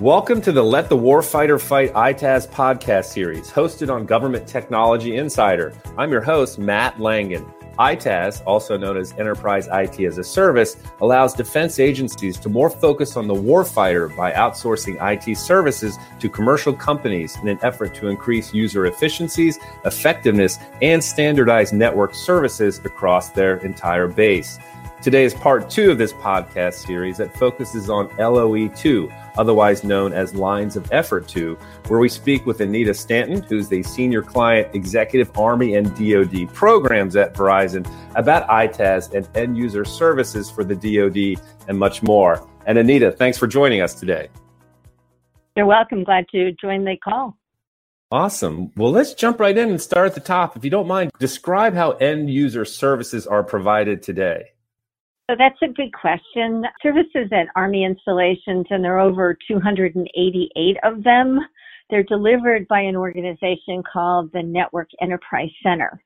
Welcome to the Let the Warfighter Fight EITaaS podcast series, hosted on Government Technology Insider. I'm your host, Matt Langen. EITaaS, also known as Enterprise IT as a Service, allows defense agencies to more focus on the warfighter by outsourcing IT services to commercial companies in an effort to increase user efficiencies, effectiveness, and standardize network services across their entire base. Today is part two of this podcast series that focuses on LOE 2 otherwise known as Lines of Effort 2, where we speak with Anita Stanton, who's the Senior Client Executive Army and DoD programs at Verizon, about EITaaS and end user services for the DoD and much more. And Anita, thanks for joining us today. You're welcome. Glad to join the call. Awesome. Well, let's jump right in and start at the top. If you don't mind, describe how end user services are provided today. So that's a good question. Services at Army installations, and there are over 288 of them, they're delivered by an organization called the Network Enterprise Center.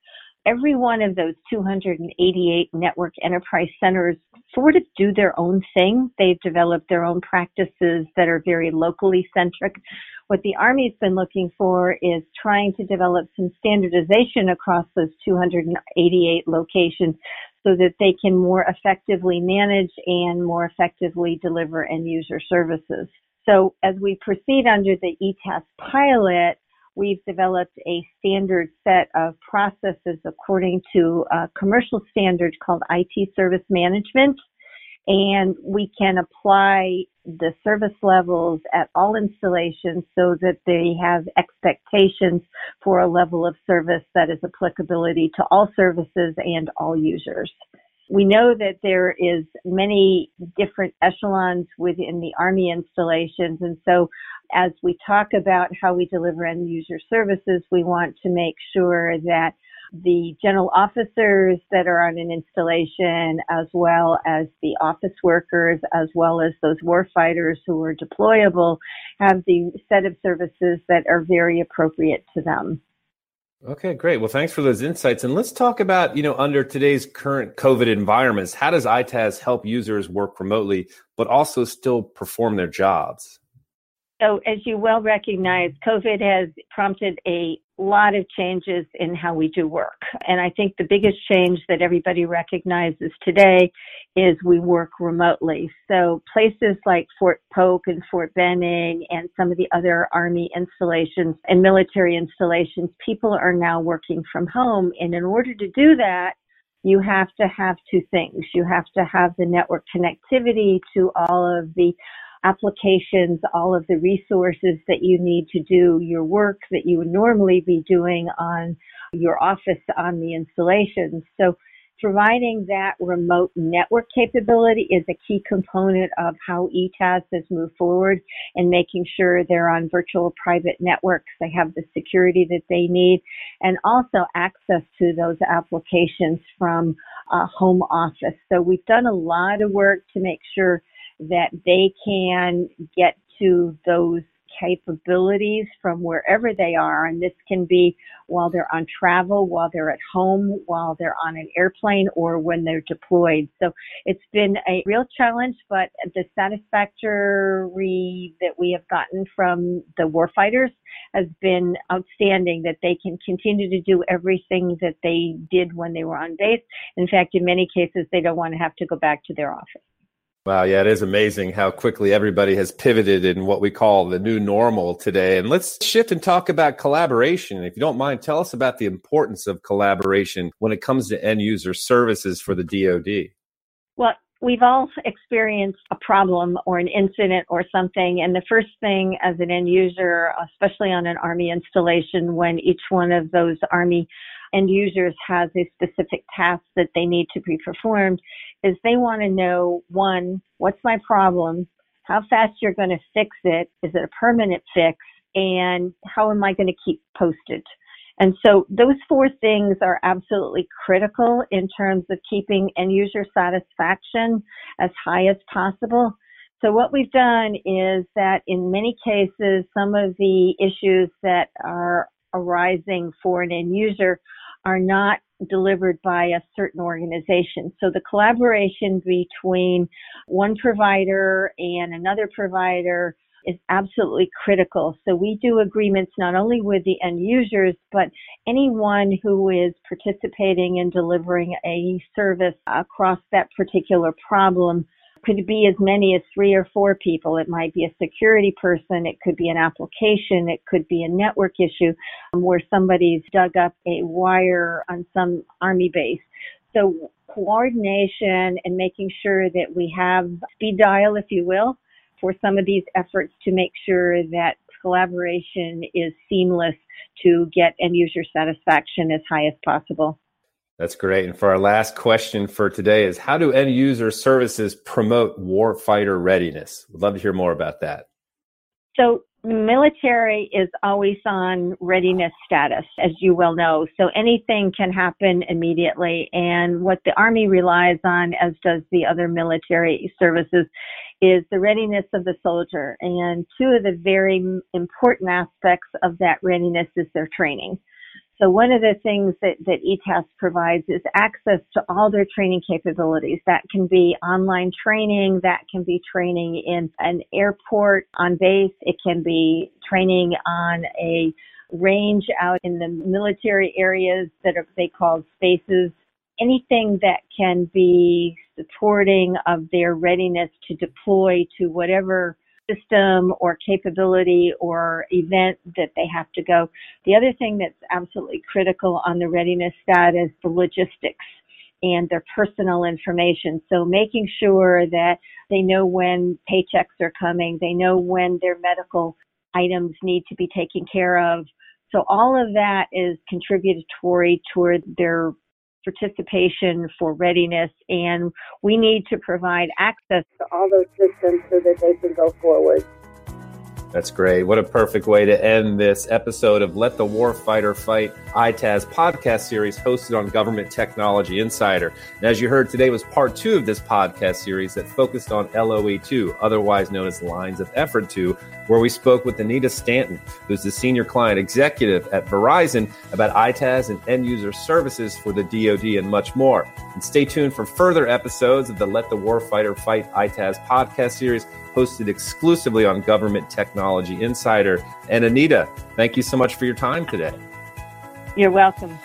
Every one of those 288 network enterprise centers sort of do their own thing. They've developed their own practices that are very locally centric. What the Army's been looking for is trying to develop some standardization across those 288 locations so that they can more effectively manage and more effectively deliver end user services. So as we proceed under the EITaaS pilot, we've developed a standard set of processes according to a commercial standard called IT service management. And we can apply the service levels at all installations so that they have expectations for a level of service that is applicability to all services and all users. We know that there is many different echelons within the Army installations. And so as we talk about how we deliver end user services, we want to make sure that the general officers that are on an installation, as well as the office workers, as well as those warfighters who are deployable, have the set of services that are very appropriate to them. Okay, great. Well, thanks for those insights. And let's talk about, you know, under today's current COVID environments, how does EITaaS help users work remotely, but also still perform their jobs? So, as you well recognize, COVID has prompted a lot of changes in how we do work. And I think the biggest change that everybody recognizes today is we work remotely. So, places like Fort Polk and Fort Benning and some of the other Army installations and military installations, people are now working from home. And in order to do that, you have to have two things. You have to have the network connectivity to all of the applications, all of the resources that you need to do your work that you would normally be doing on your office on the installations. So providing that remote network capability is a key component of how EITaaS has moved forward and making sure they're on virtual private networks. They have the security that they need and also access to those applications from a home office. So we've done a lot of work to make sure that they can get to those capabilities from wherever they are. And this can be while they're on travel, while they're at home, while they're on an airplane, or when they're deployed. So it's been a real challenge, but the satisfactory that we have gotten from the warfighters has been outstanding that they can continue to do everything that they did when they were on base. In fact, in many cases, they don't want to have to go back to their office. Wow, yeah, it is amazing how quickly everybody has pivoted in what we call the new normal today. And let's shift and talk about collaboration. If you don't mind, tell us about the importance of collaboration when it comes to end user services for the DoD. Well, we've all experienced a problem or an incident or something. And the first thing as an end user, especially on an Army installation, when each one of those Army end users has a specific task that they need to be performed, is they want to know one, what's my problem? How fast you're going to fix it? Is it a permanent fix? And how am I going to keep posted? And so those four things are absolutely critical in terms of keeping end user satisfaction as high as possible. So what we've done is that in many cases, some of the issues that are arising for an end user are not delivered by a certain organization. So the collaboration between one provider and another provider is absolutely critical. So we do agreements not only with the end users, but anyone who is participating in delivering a service across that particular problem could be as many as three or four people. It might be a security person. It could be an application. It could be a network issue um, where somebody's dug up a wire on some army base. So coordination and making sure that we have speed dial, if you will, for some of these efforts to make sure that collaboration is seamless to get end user satisfaction as high as possible. That's great. And for our last question for today is how do end user services promote warfighter readiness? We'd love to hear more about that. So military is always on readiness status, as you well know. So anything can happen immediately. And what the Army relies on, as does the other military services, is the readiness of the soldier. And two of the very important aspects of that readiness is their training. So one of the things that, that EITaaS provides is access to all their training capabilities. That can be online training, that can be training in an airport on base, it can be training on a range out in the military areas that are they call spaces. Anything that can be supporting of their readiness to deploy to whatever system or capability or event that they have to go. The other thing that's absolutely critical on the readiness side status, the logistics and their personal information. So making sure that they know when paychecks are coming, they know when their medical items need to be taken care of. So all of that is contributory toward their participation for readiness, and we need to provide access to all those systems so that they can go forward. That's great. What a perfect way to end this episode of Let the Warfighter Fight EITaaS podcast series hosted on Government Technology Insider. And as you heard, today was part two of this podcast series that focused on LOE 2, otherwise known as Lines of Effort 2, where we spoke with Anita Stanton, who's the senior client executive at Verizon, about EITaaS and end user services for the DoD and much more. And stay tuned for further episodes of the Let the Warfighter Fight EITaaS podcast series hosted exclusively on Government Technology Insider. And Anita, thank you so much for your time today. You're welcome.